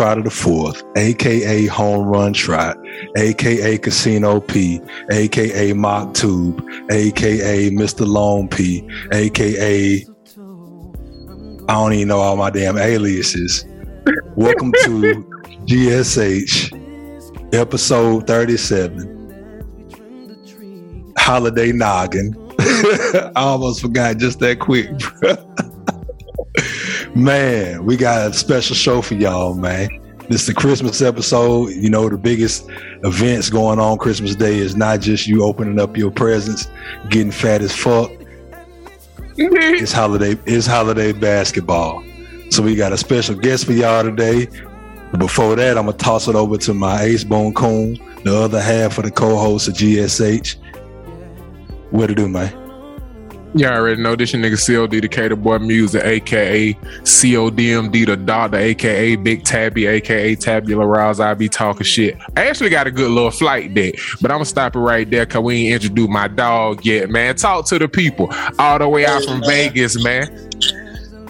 Henry Trotter the Fourth, aka Home Run Trot, aka Casino P, aka Mock Tube, aka Mr. Long P, aka I don't even know all my damn aliases. Welcome to GSH, episode 37. Holiday Noggin. I almost forgot just that quick. Man, we got a special show for y'all, man. This is the Christmas episode. You know, the biggest events going on Christmas Day is not just you opening up your presents, getting fat as fuck. Mm-hmm. It's holiday, it's holiday basketball. So we got a special guest for y'all today. Before that, I'm gonna toss it over to my ace bone coon, the other half of the co-host of GSH. What to do, man? Y'all already know this your nigga COD the Cater Boy Music, aka CODMD the Doctor, aka Big Tabby, aka Tabula Rouse. I be talking shit. I actually got a good little flight deck, but I'm gonna stop it right there because we ain't introduced my dog yet, man. Talk to the people all the way out Hey, from man. Vegas, man.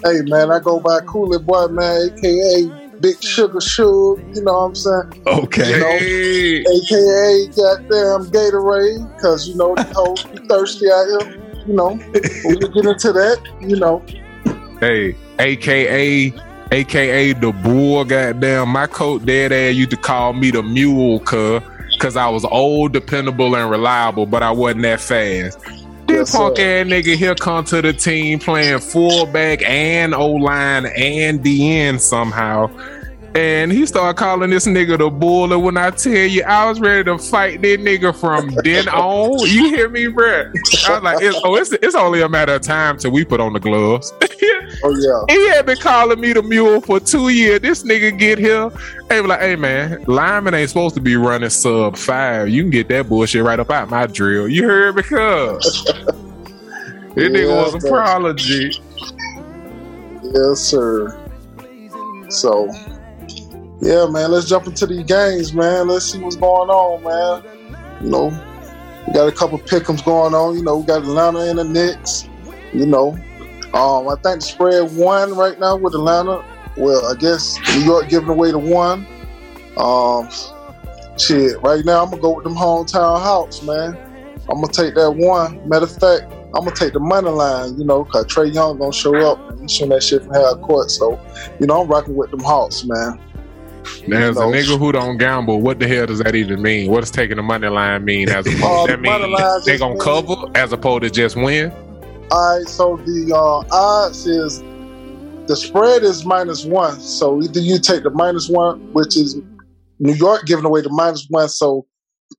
Hey man, I go by Cooler Boy man, aka Big Sugar Sugar. You know what I'm saying? Okay. know, Hey. AKA goddamn Gatorade, cause you know the whole thirsty out here. You know, when we get into that, you know, Hey, aka aka the bull, goddamn. My coat dead ass used to call me the mule, cuz, cause I was old, dependable, and reliable, but I wasn't that fast. This Yes, punk ass nigga here come to the team playing fullback and O line and DN somehow. And he started calling this nigga the bull. And when I tell you, I was ready to fight that nigga from then on. You hear me, bruh? I was like, it's, oh, it's, it's only a matter of time till we put on the gloves. oh yeah, He had been calling me the mule for two years. This nigga get here. Be like, hey man, lineman ain't supposed to be running sub five. You can get that bullshit right up out my drill. You heard because this nigga was a prodigy. yes sir. So, yeah, man, let's jump into these games, man. Let's see what's going on, man. You know, we got a couple pick'ems going on. You know, we got Atlanta and the Knicks. You know, um, I think the spread one right now with Atlanta. Well, I guess New York giving away the one. Um, shit, right now I'm gonna go with them hometown Hawks, man. I'm gonna take that one. Matter of fact, I'm gonna take the money line, you know, cause Trae Young gonna show up and shooting that shit from half court. So, you know, I'm rocking with them Hawks, man. There's a nigga who don't gamble. What the hell does that even mean? What does taking the money line mean? As opposed Oh, that the money mean line they gonna mean- cover as opposed to just win? All right, so the uh, odds is the spread is minus one. So either you take the minus one, which is New York giving away the minus one, so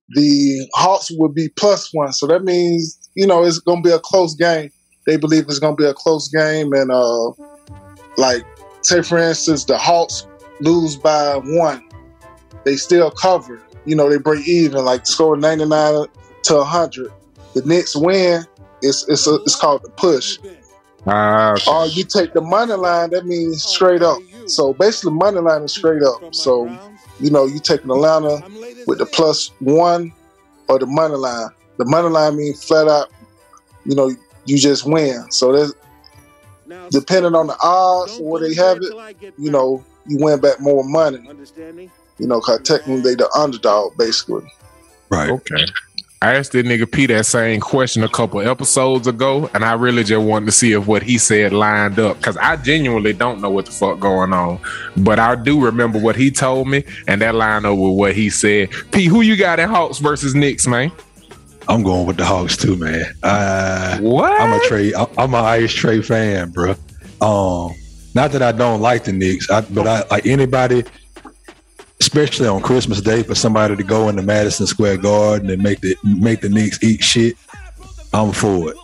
the Hawks would be plus one. So that means you know it's going to be a close game. They believe it's going to be a close game, and uh, like say for instance, the Hawks lose by one, they still cover. You know, they break even, like score ninety nine to hundred. The Knicks win. It's it's a, it's called the push. Ah, Or you take the money line, that means straight up. So basically, money line is straight up. So you know, you taking Atlanta with the plus one or the money line. The money line means flat out. You know, you just win. So there's depending on the odds or where they have it, you know, you win back more money. You know, cause technically they the underdog basically. Right. Okay. I asked that nigga P that same question a couple episodes ago, and I really just wanted to see if what he said lined up because I genuinely don't know what the fuck going on, but I do remember what he told me, and that lined up with what he said. P, who you got in Hawks versus Knicks, man? I'm going with the Hawks too, man. Uh, What? I'm a Trey. I'm an Ice Trae fan, bro. Um, not that I don't like the Knicks, I, but I like anybody, especially on Christmas Day, for somebody to go into Madison Square Garden and make the make the Knicks eat shit. I'm for it.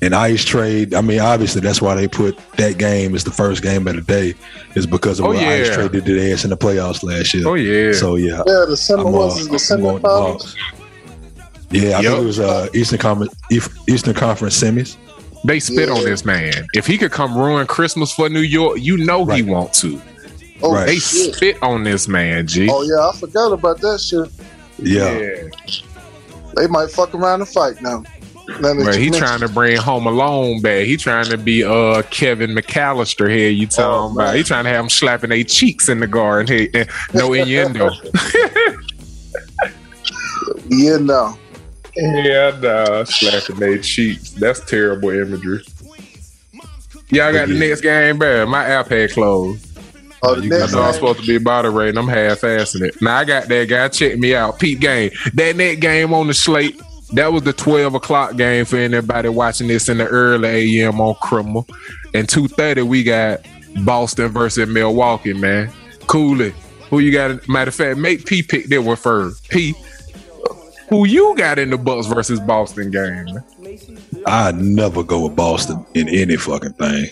And Ice Trae, I mean, obviously that's why they put that game as the first game of the day, is because of Oh, what Ice yeah. Trae did to their ass in the playoffs last year. oh yeah. So yeah, Yeah, the semi I'm, uh, the I'm going semifinals. Yeah, I Yup. think it was uh, Eastern Conference Eastern Conference semis. They spit on this man. If he could come ruin Christmas for New York, you know he want to. Oh, Right. They shit. spit on this man, G. Oh yeah, I forgot about that shit. Yeah. They might fuck around and fight now. But he trying to bring Home Alone back. He trying to be uh Kevin McCallister here. You talking oh, about? He trying to have him slapping their cheeks in the garden. Hey, no innuendo. yeah, no. Yeah, no, slapping their cheeks. That's terrible imagery. Y'all got the next game, bro. My app had closed. Oh, you I know I'm supposed to be moderating. I'm half-assing it. Now I got that guy. Check me out. Pete game. That net game on the slate. That was the 12 o'clock game for anybody watching this in the early AM on Criminal. And 2.30, we got Boston versus Milwaukee, man. Cooley. Who you got? Matter of fact, make P pick that one first. P, who you got in the Bucks versus Boston game? I never go with Boston in any fucking thing.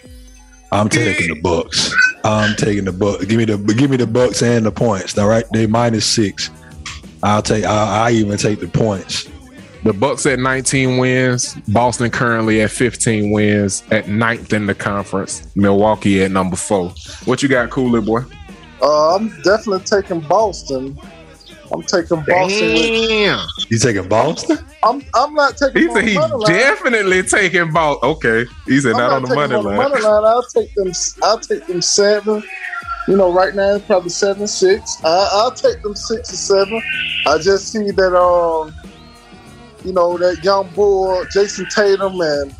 I'm taking the Bucks. I'm taking the Bucks. Give me the give me the Bucks and the points. All right, they minus six. I'll take. I, I even take the points. The Bucks at 19 wins. Boston currently at 15 wins. At ninth in the conference. Milwaukee at number four. What you got, Cooler boy? Uh, I'm definitely taking Boston. I'm taking Boston. Damn. With, you taking Boston? I'm I'm not taking. He said he's definitely taking Boston. Okay, he said not, not, on the money line. money line. I'll take them. I'll take them seven. You know, right now it's probably seven six. I, I'll take them six or seven. I just see that um, you know, that young bull Jayson Tatum and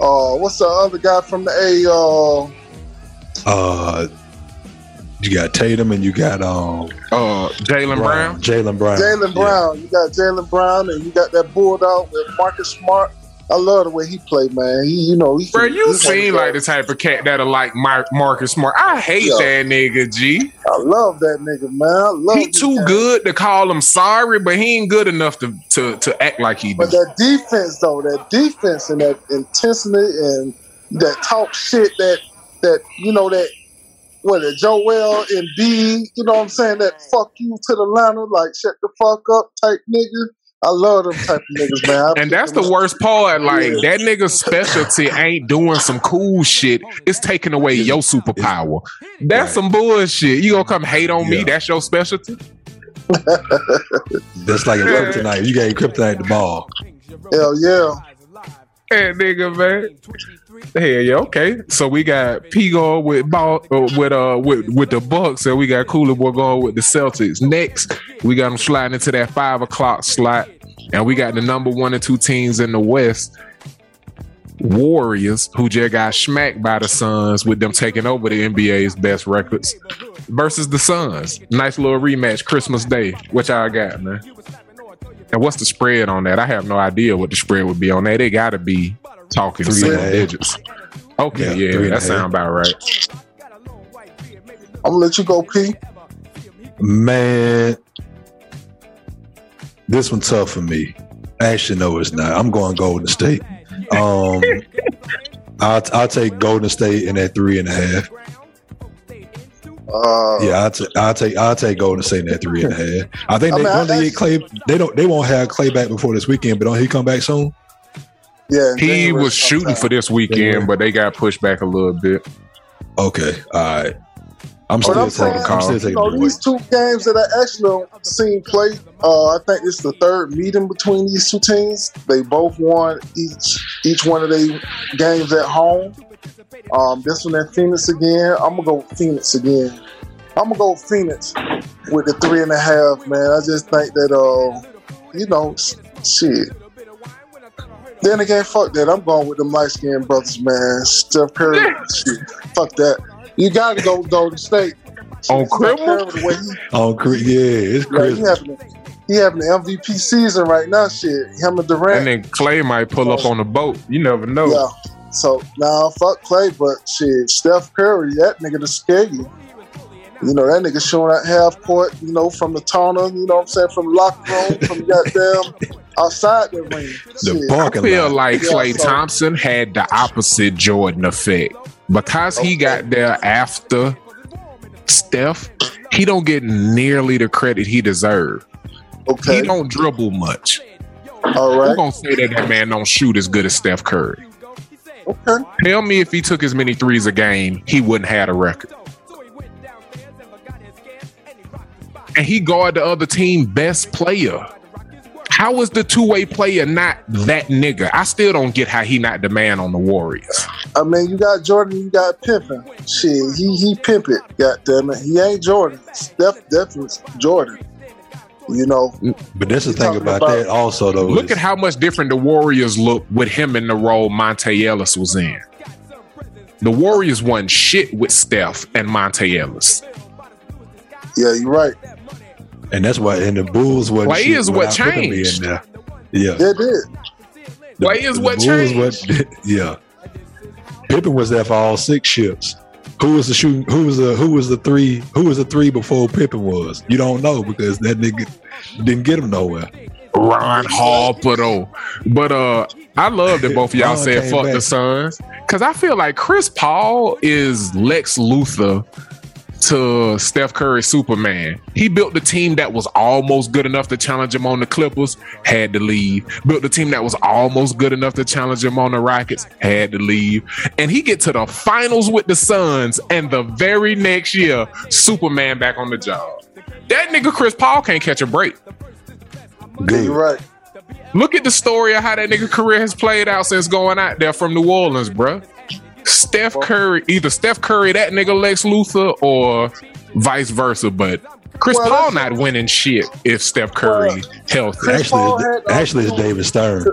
uh, what's the other guy from the A? Uh, uh you got Tatum and you got um uh Jaylen Brown. Jaylen Brown. Jaylen Brown. Yeah. You got Jaylen Brown and you got that bulldog with Marcus Smart. I love the way he played, man. He, you know, he. Bro, you seem like the type of cat that'll like Mark, Marcus Smart. I hate yeah. that nigga, G. I love that nigga, man. I love. He too man. good to call him sorry, but he ain't good enough to to, to act like he. But that defense, though, that defense and that intensity and that talk shit, that that you know that what it, Joel Embiid, you know what I'm saying? That fuck you to the line, like shut the fuck up type nigga. I love them type of niggas, man. I and that's the worst part. Like yeah. that nigga's specialty ain't doing some cool shit. It's taking away your superpower. That's right. some bullshit. You gonna come hate on yeah. me? That's your specialty. that's like a kryptonite. You gave kryptonite the ball. Hell yeah. Hey, nigga, man. Hell yeah, okay. So we got P with ball uh, with uh with with the Bucks, and we got Cooler Boy going with the Celtics. Next, we got them sliding into that five o'clock slot, and we got the number one and two teams in the West. Warriors, who just got smacked by the Suns with them taking over the NBA's best records, versus the Suns. Nice little rematch Christmas Day. What y'all got, man? And what's the spread on that? I have no idea what the spread would be on that. They got to be talking three single digits. Okay, yeah, yeah that sounds about right. I'm gonna let you go, P. Man, this one's tough for me. Actually, no, it's not. I'm going Golden State. Um, I'll, I'll take Golden State in at three and a half. Uh, yeah, I'll, t- I'll take I'll take Golden State in at three and a half. I think I they, mean, they get Klay. They don't. They won't have Klay back before this weekend, but don't he come back soon? Yeah, he was shooting for this weekend, but they got pushed back a little bit. Okay, all right. I'm still, I'm, saying, I'm still taking you know, these two games that I actually seen play. Uh, I think it's the third meeting between these two teams. They both won each each one of their games at home. Um, this one at Phoenix again. I'm gonna go Phoenix again. I'm gonna go Phoenix with the three and a half. Man, I just think that uh, you know, shit then again, fuck that. I'm going with the light skinned brothers, man. Steph Curry, shit. Fuck that. You gotta go Golden State. On criminal? On cri- yeah, it's crazy. Yeah, he, having, he having the MVP season right now. Shit, him and Durant. And then Klay might pull up on the boat. You never know. Yeah. So now nah, fuck Klay, but shit, Steph Curry, that nigga to scare you. You know, that nigga showing at half court, you know, from the tunnel, you know what I'm saying, from the locker room, from goddamn outside the ring. The parking I feel like yeah, Klay so. Thompson had the opposite Jordan effect. Because okay. he got there after Steph, he don't get nearly the credit he deserved. Okay. He don't dribble much. All right. We're gonna say that that man don't shoot as good as Steph Curry. Okay. Tell me if he took as many threes a game, he wouldn't have a record. and he guard the other team best player. How is the two way player not that nigga? I still don't get how he not the man on the Warriors. I mean, you got Jordan, you got pimping. Shit, he he pimp it. God damn it, he ain't Jordan. Steph definitely Jordan. You know, mm, But that's the thing about, about- that also though. Look is- at how much different the Warriors look with him in the role Monta Ellis was in. The Warriors won shit with Steph and Monta Ellis. yeah, you're right. and that's why and the Bulls wasn't Play shit is what without Pippen changed. there. Yeah. They did. The- Play is the what Bulls changed. wasn't- yeah. Pippen was there for all six ships. Who was the shooting? Who was the who was the three? Who was the three before Pippen was? You don't know because that nigga didn't get him nowhere. Ron Harper though. But uh I love that both of y'all said fuck back. the Suns. Cause I feel like Chris Paul is Lex Luthor to Steph Curry Superman. He built the team that was almost good enough to challenge him on the Clippers, had to leave. Built the team that was almost good enough to challenge him on the Rockets, had to leave. And he get to the finals with the Suns, and the very next year, Superman back on the job. That nigga Chris Paul can't catch a break. Good. you're right. Look at the story of how that nigga career has played out since going out there from New Orleans, bruh. Steph Curry, either Steph Curry, that nigga Lex Luthor, or vice versa. But Chris Well, Paul not winning shit if Steph Curry healthy. Actually, had actually, it's um, David Stern.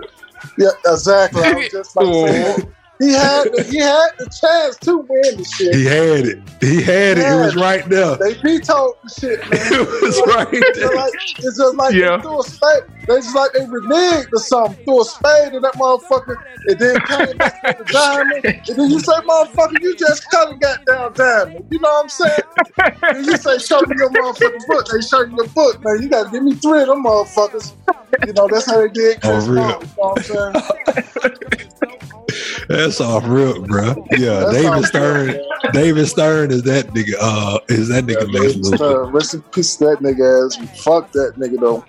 Yeah, exactly. I was just about to say that. He had he had the chance to win the shit. He had it. He had it. It was right there. They vetoed the shit, man. It was right It's there. like, it's just like Yeah. they threw a spade. They just like they reneged or something. Threw a spade in that motherfucker. And then came back with the diamond. And then you say, motherfucker, you just cut and got down diamond. You know what I'm saying? And you say, show me your motherfucking book. They show you your book, man. You gotta give me three of them motherfuckers. You know, that's how they did oh, Chris Oh, real. Paul. You know what I'm saying? That's off real, bro. Yeah, That's David Stern. rip, man. David Stern is that nigga. Uh, is that nigga Yeah, Lex David Luthor? Rest in peace that nigga ass. Fuck that nigga though.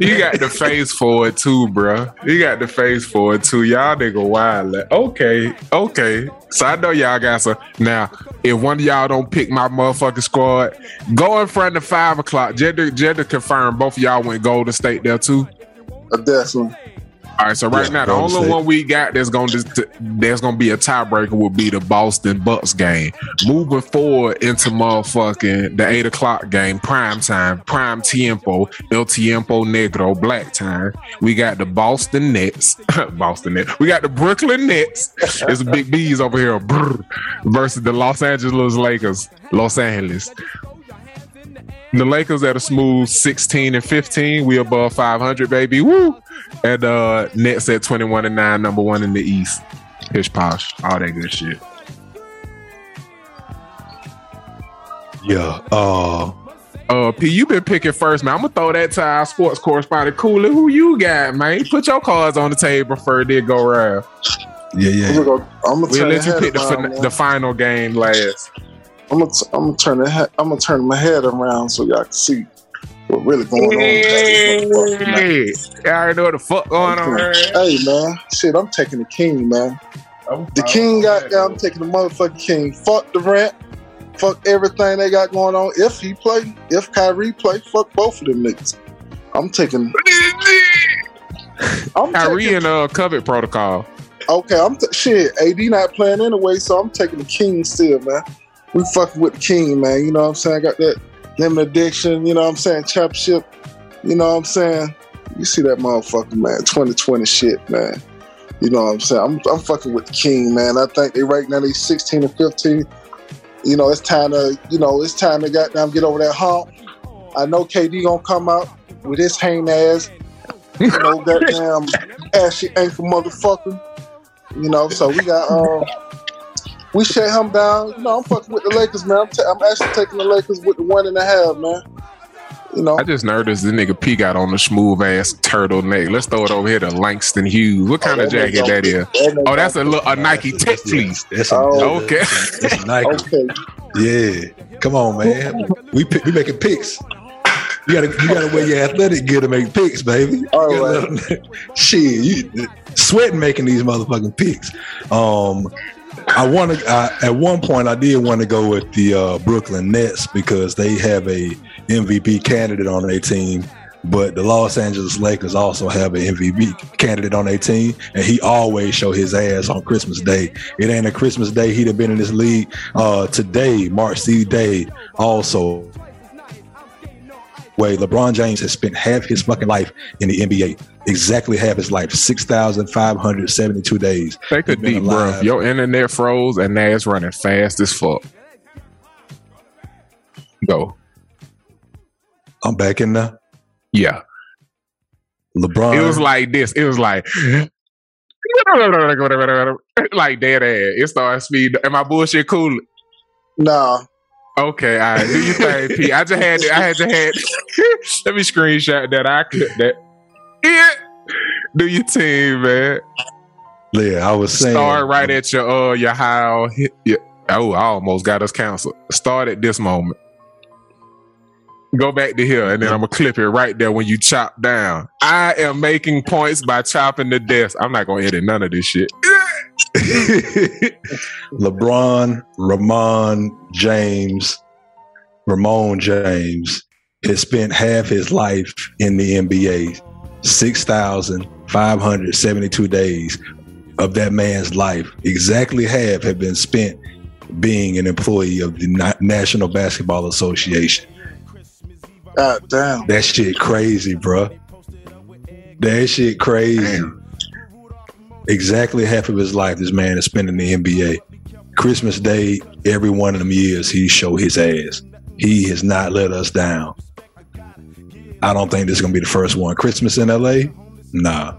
You got the face for it too, bruh. You got the face for it too. Y'all nigga wild. Okay, okay. So I know y'all got some. Now, if one of y'all don't pick my motherfucking squad, go in front of five o'clock. Just to, to confirm, both of y'all went Golden State there too. Definitely. All right, so right Yeah, now the only one we got that's gonna just there's gonna be a tiebreaker will be the Boston Bucks game. Moving forward into motherfucking the eight o'clock game, prime time, prime tiempo, el tiempo negro, black time. We got the Boston Nets, Boston Nets. We got the Brooklyn Nets. It's big B's over here brr, versus the Los Angeles Lakers, Los Angeles. The Lakers at a smooth 16 and 15. We above 500, baby. Woo! And uh Nets at 21 and 9, number one in the East. Pish posh, all that good shit. Yeah. Uh, Uh P, you been picking first, man. I'm gonna throw that to our sports correspondent Cooler. Who you got, man? Put your cards on the table for it did go round. yeah, yeah. I'm yeah. gonna, go, I'm gonna We'll turn let you the pick the, fin- the final game last. I'm gonna, t- I'm gonna turn the he- I'm gonna turn my head around so y'all can see what really going on. Hey, I already know what the fuck going on. Hey man, shit, I'm taking the king, man. The king got down. I'm taking the motherfucking king. Fuck the rent. Fuck everything they got going on. If he play, if Kyrie play, fuck both of them niggas. I'm taking. I'm Kyrie taking. and uh COVID protocol. Okay, I'm t- shit. AD not playing anyway, so I'm taking the king still, man. We fucking with the king, man. You know what I'm saying? I got that lemon addiction. You know what I'm saying? Championship. You know what I'm saying? You see that motherfucker, man. 2020 shit, man. You know what I'm saying? I'm, I'm fucking with the king, man. I think they right now they 16 and 15. You know, it's time to, you know, it's time to goddamn get over that hump. I know KD gonna come out with his hang ass, you know, goddamn ashy ankle motherfucker. You know, so we got um we shut him down. You know, I'm fucking with the Lakers, man. I'm, ta- I'm actually taking the Lakers with the one and a half, man. You know, I just noticed the nigga P got on the smooth ass turtleneck. Let's throw it over here to Langston Hughes. What kind Oh, of jacket nigga- that is? that Oh, that's a little a Nike tech fleece. That's a, Oh. Okay. that's a Nike. okay. Yeah. Come on, man. We pick, we making picks. You gotta you gotta wear your athletic gear to make picks, baby. You All gotta let 'em- Shit, you sweating making these motherfucking picks. Um, I want to. At one point, I did want to go with the uh, Brooklyn Nets because they have a MVP candidate on their team But the Los Angeles Lakers also have an MVP candidate on their team, and he always show his ass on Christmas Day. It ain't a Christmas Day he'd have been in this league uh, today, March C Day. Also, way LeBron James has spent half his fucking life in the NBA. Exactly half his life, six thousand five hundred seventy-two days. They could He's be, been bro. alive. Your internet froze and now it's running fast as fuck. Go. I'm back in there. Yeah. LeBron. It was like this. It was like like dead ass. It started speed. Am I bullshit cool? Nah, Okay, all right. Do you think, P? I just had to, I had to had let me screenshot that. I clip that. Yeah. Do your team, man. yeah, I was saying. Start right at your uh your how hit yeah. Oh, I almost got us canceled. Start at this moment. Go back to here, and then I'm gonna clip it right there when you chop down. I am making points by chopping the desk. I'm not gonna edit none of this shit. LeBron, Raymone James, Raymone James has spent half his life in the NBA, 6,572 days of that man's life. Exactly half have been spent being an employee of the National Basketball Association. god damn. That shit crazy, bruh. That shit crazy. Exactly half of his life, this man is spending in the NBA. Christmas Day, every one of them years, he show his ass. He has not let us down. I don't think this is gonna be the first one. Christmas in LA? Nah.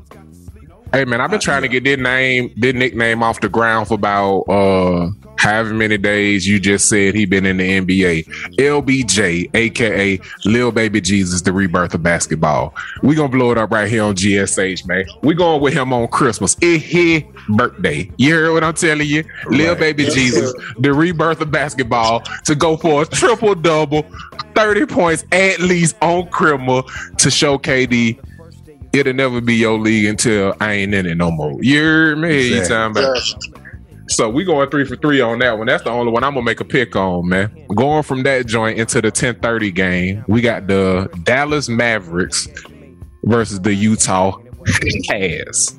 Hey man, I've been trying to get this name, this nickname off the ground for about uh however many days you just said he been in the NBA. LBJ, aka Lil Baby Jesus, the rebirth of basketball. We gonna blow it up right here on GSH, man. We going with him on Christmas. It's his birthday. You hear what I'm telling you? Lil Right. Baby Yes, Jesus, sir. the rebirth of basketball, to go for a triple double, 30 points at least on criminal to show KD it'll never be your league until I ain't in it no more. You hear me? You talking about? So we going three for three on that one. That's the only one I'm gonna make a pick on, man. Going from that joint into the 10:30 game, we got the Dallas Mavericks versus the Utah Jazz.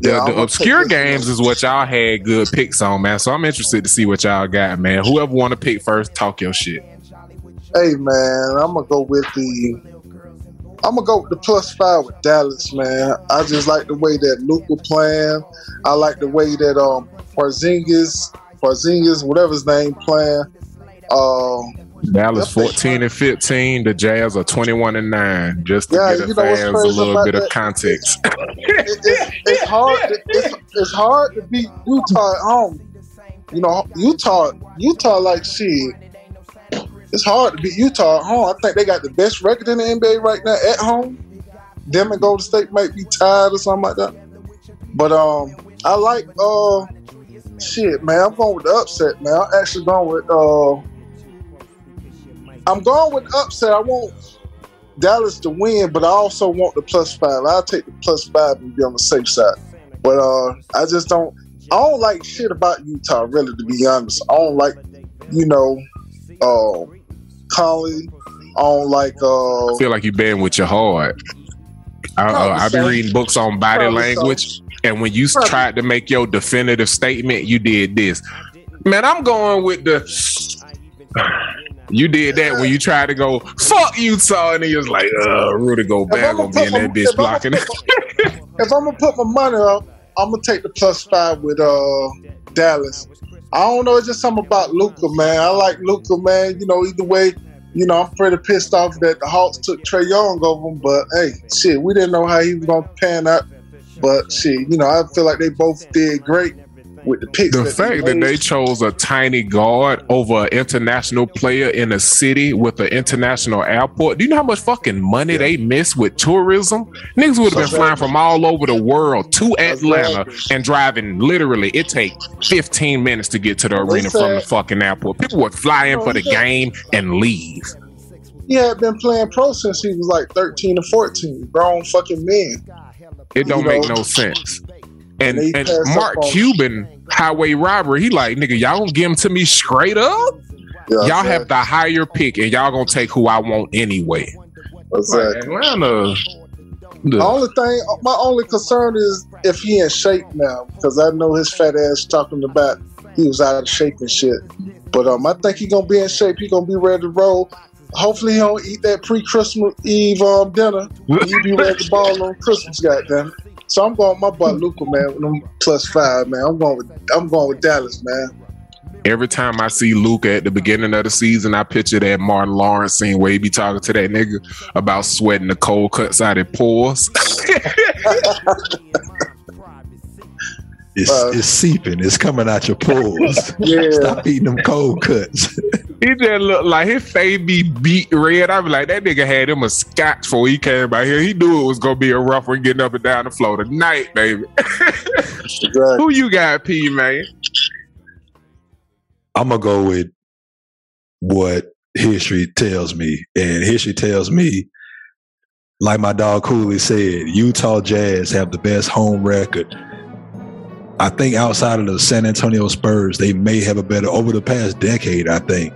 The, Yeah, the obscure games is what y'all had good picks on, man. So I'm interested to see what y'all got, man. Whoever want to pick first, talk your shit. Hey man, I'm gonna go with the. I'm gonna go with the plus five with Dallas, man. I just like the way that Luka playing. I like the way that um Porzingis, Porzingis, whatever his name, playing. Um, Dallas 14 and 15. The Jazz are 21 and 9. Just to Yeah, give the fans a little bit of context. it, it's, it's hard. To, it's, it's hard to beat Utah at home. You know, Utah, Utah, like shit. It's hard to beat Utah at home. I think they got the best record in the NBA right now at home. Them and Golden State might be tied or something like that. But um, I like uh, shit, man. I'm going with the upset, man. I'm actually going with uh, I'm going with upset. I want Dallas to win, but I also want the plus five. I'll take the plus five and be on the safe side. But uh, I just don't. I don't like shit about Utah, really, to be honest. I don't like, you know, uh, Conley. I don't like. Uh, I feel like you've been with your heart. I, uh, I've been reading books on body Probably language, and when you Probably. tried to make your definitive statement, you did this. Man, I'm going with the. You did that when you tried to go fuck Utah, and he was like, "Uh, Rudy Gobert I'ma be in that bitch blocking." my- if I'm gonna put my money up, I'm gonna take the plus five with uh Dallas. I don't know, it's just something about Luka, man. I like Luka, man. You know, either way, you know, I'm pretty pissed off that the Hawks took Trae Young over him, but hey, shit, we didn't know how he was gonna pan out. But shit, you know, I feel like they both did great with the picks. The fact that they chose a tiny guard over an international player in a city with an international airport, do you know how much fucking money Yeah. they miss with tourism? Niggas would have been flying from all over the world to Atlanta and driving literally, it take 15 minutes to get to the arena from the fucking airport. People would fly in for the game and leave. he had been playing pro since he was like 13 or 14, grown fucking men. It don't You make know? no sense. And, They and Mark Cuban, highway robbery, he like, nigga, y'all gonna give him to me straight up? Yeah, y'all man. have the higher pick and y'all gonna take who I want anyway. Exactly. Atlanta. The only thing, my only concern is if he in shape now, because I know his fat ass talking about he was out of shape and shit. But um, I think he gonna be in shape. He gonna be ready to roll. Hopefully he don't eat that pre-Christmas Eve um, dinner. He be ready to ball on Christmas, goddamn. So I'm going with my boy Luka, man. With them plus five, man. I'm going with I'm going with Dallas, man. Every time I see Luka at the beginning of the season, I picture that Martin Lawrence scene where he be talking to that nigga about sweating the cold cuts out of pores. It's, uh, it's seeping. It's coming out your pores. Yeah. Stop eating them cold cuts. he just look like his face be beat red. I be like, that nigga had him a scotch before he came out here. He knew it was gonna be a rough one getting up and down the floor tonight, baby. Who you got, P man? I'm gonna go with what history tells me, and history tells me, like my dog Cooley said, Utah Jazz have the best home record I think outside of the San Antonio Spurs, they may have a better over the past decade. I think,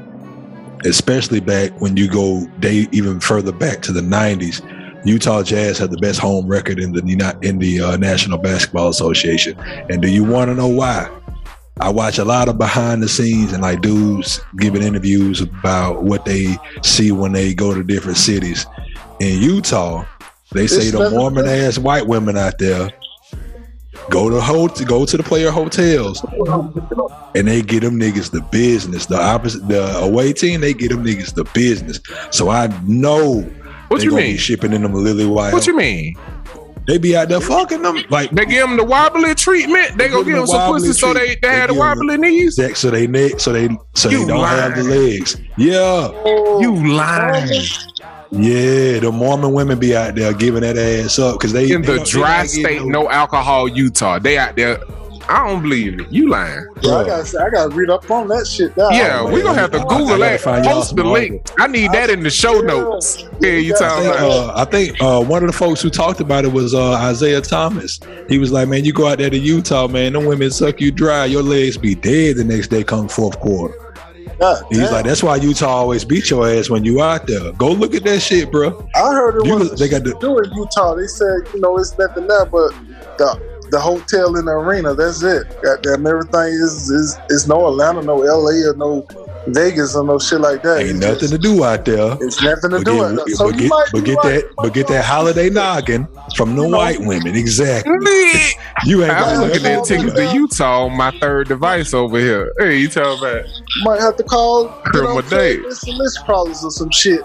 especially back when you go day even further back to the '90s, Utah Jazz had the best home record in the in the uh, National Basketball Association. And do you want to know why? I watch a lot of behind the scenes and like dudes giving interviews about what they see when they go to different cities. In Utah, they say the Mormon ass white women out there Go to hotel, go to the player hotels, and they get them niggas the business. The opposite, the away team, they get them niggas the business. So I know what you mean shipping in them lily white. What you mean? They be out there fucking them like they give them the wobbly treatment. They, they go give them, some pussy so they they, they have the wobbly knees. Sex so they neck so they so you they don't lying. have the legs. Yeah, you lying. Yeah, the Mormon women be out there giving that ass up because they in the dry state, no, no alcohol, Utah. They out there. I don't believe it. You lying? Yeah, I gotta, I gotta read up on that shit. Now. Yeah, we gonna have to Google that. Post the link. I need that in the show notes. Yeah, you talking about? Uh, I think uh, one of the folks who talked about it was uh, Isaiah Thomas. He was like, "Man, you go out there to Utah, man. Them women suck you dry. Your legs be dead the next day come fourth quarter." God, He's damn. like, that's why Utah always beat your ass when you out there. Go look at that shit, bro. I heard it was they got to do in Utah. They said, you know, it's nothing there but the the hotel in the arena. That's it. Goddamn, everything is is is no Atlanta, no LA, or no Vegas or no shit like that. Ain't it's nothing just, to do out there. It's nothing to but do. Get, so but get, but get right. that, but get that holiday noggin from the you white know, women. Exactly. you ain't. I'm looking at tickets to Utah on my third device over here. Hey, you tell me. Might have to call. Criminal date. Some list crawlers or some shit.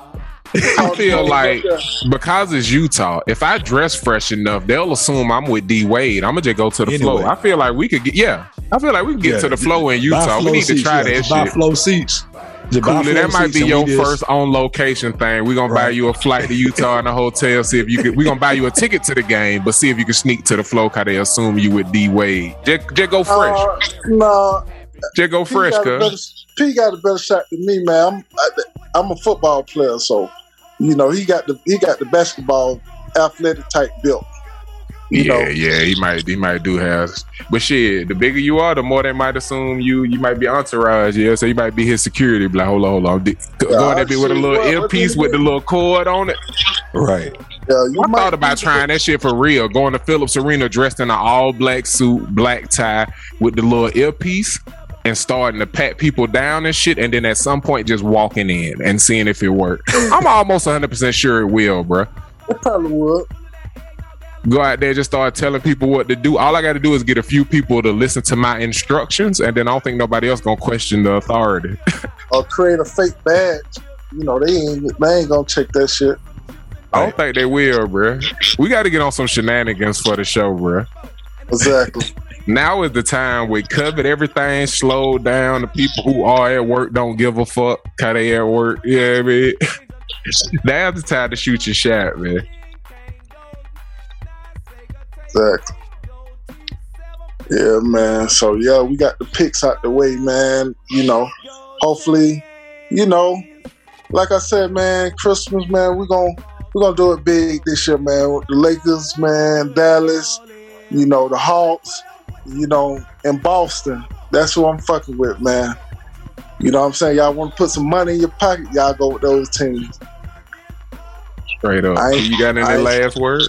I feel like because it's Utah, if I dress fresh enough, they'll assume I'm with D Wade. I'm gonna just go to the anyway. flow. I feel like we could get yeah. I feel like we can get yeah, to the flow in Utah. We need seats, to try yeah, that shit. flow seats. Cooley, that might be your first on location thing. We're gonna right. buy you a flight to Utah and a hotel. See if you could. We're gonna buy you a ticket to the game, but see if you can sneak to the flow. Cause they assume you with D Wade. Just, just go fresh. Uh, no, just go fresh, cuz. P got a better shot than me, man. I'm, I'm a football player, so you know, he got the he got the basketball athletic type built. yeah, know? yeah, he might he might do have, but shit, the bigger you are, the more they might assume you you might be entourage. Yeah, so you might be his security. Like, hold on, hold on, go yeah, there be with a little earpiece with the little cord on it. Right. Yeah, I thought about trying that shit for real. Going to Philips Arena dressed in an all black suit, black tie, with the little earpiece and starting to pat people down and shit, and then at some point just walking in and seeing if it worked. I'm almost 100 percent sure it will, bro. It probably would. Go out there, just start telling people what to do. All I got to do is get a few people to listen to my instructions, and then I don't think nobody else gonna question the authority. or create a fake badge. You know, they ain't they ain't gonna check that shit. I don't think they will, bro. We got to get on some shenanigans for the show, bro. Exactly. now is the time we covered everything slowed down. The people who are at work don't give a fuck how they at work. Yeah, man. Now's the time to shoot your shot, man. Exactly. Yeah, man. So yeah, we got the picks out the way, man. You know, hopefully, you know, like I said, man, Christmas, man, we're gonna we're gonna do it big this year, man. With The Lakers, man, Dallas, you know, the Hawks, you know, in Boston. That's who I'm fucking with, man. You know what I'm saying? Y'all want to put some money in your pocket, y'all go with those teams. Straight up. You got any last word?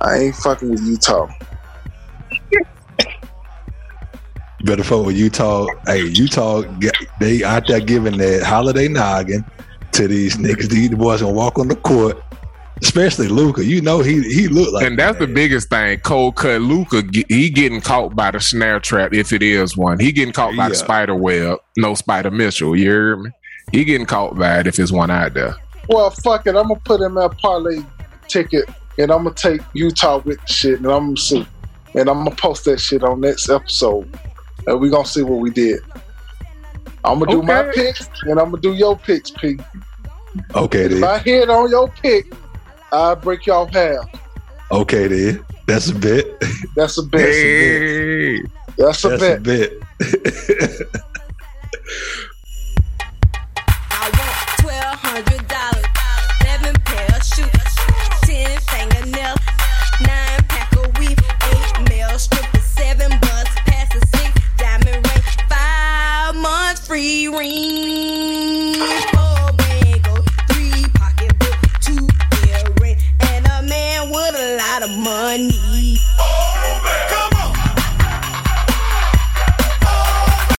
I ain't fucking with Utah. You better fuck with Utah. Hey, Utah, they out there giving that holiday noggin to these niggas. These boys gonna walk on the court, especially Luka. You know he he looked like. And that's the biggest thing. Cold cut Luka. He getting caught by the snare trap if it is one. He getting caught by yeah. the spider web. No spider Mitchell. You hear me? He getting caught by it if it's one out there. Well, fuck it. I'm gonna put him a parlay ticket, and I'm gonna take Utah with the shit, and I'm gonna see, and I'm gonna post that shit on next episode and we're gonna see what we did. I'm gonna do my picks, and I'm gonna do your picks, P. Okay, then. If I hit on your pick, I break you off half. Okay, then. That's a bit. That's a bit. Hey. That's a That's bit. A bit. free ring. money.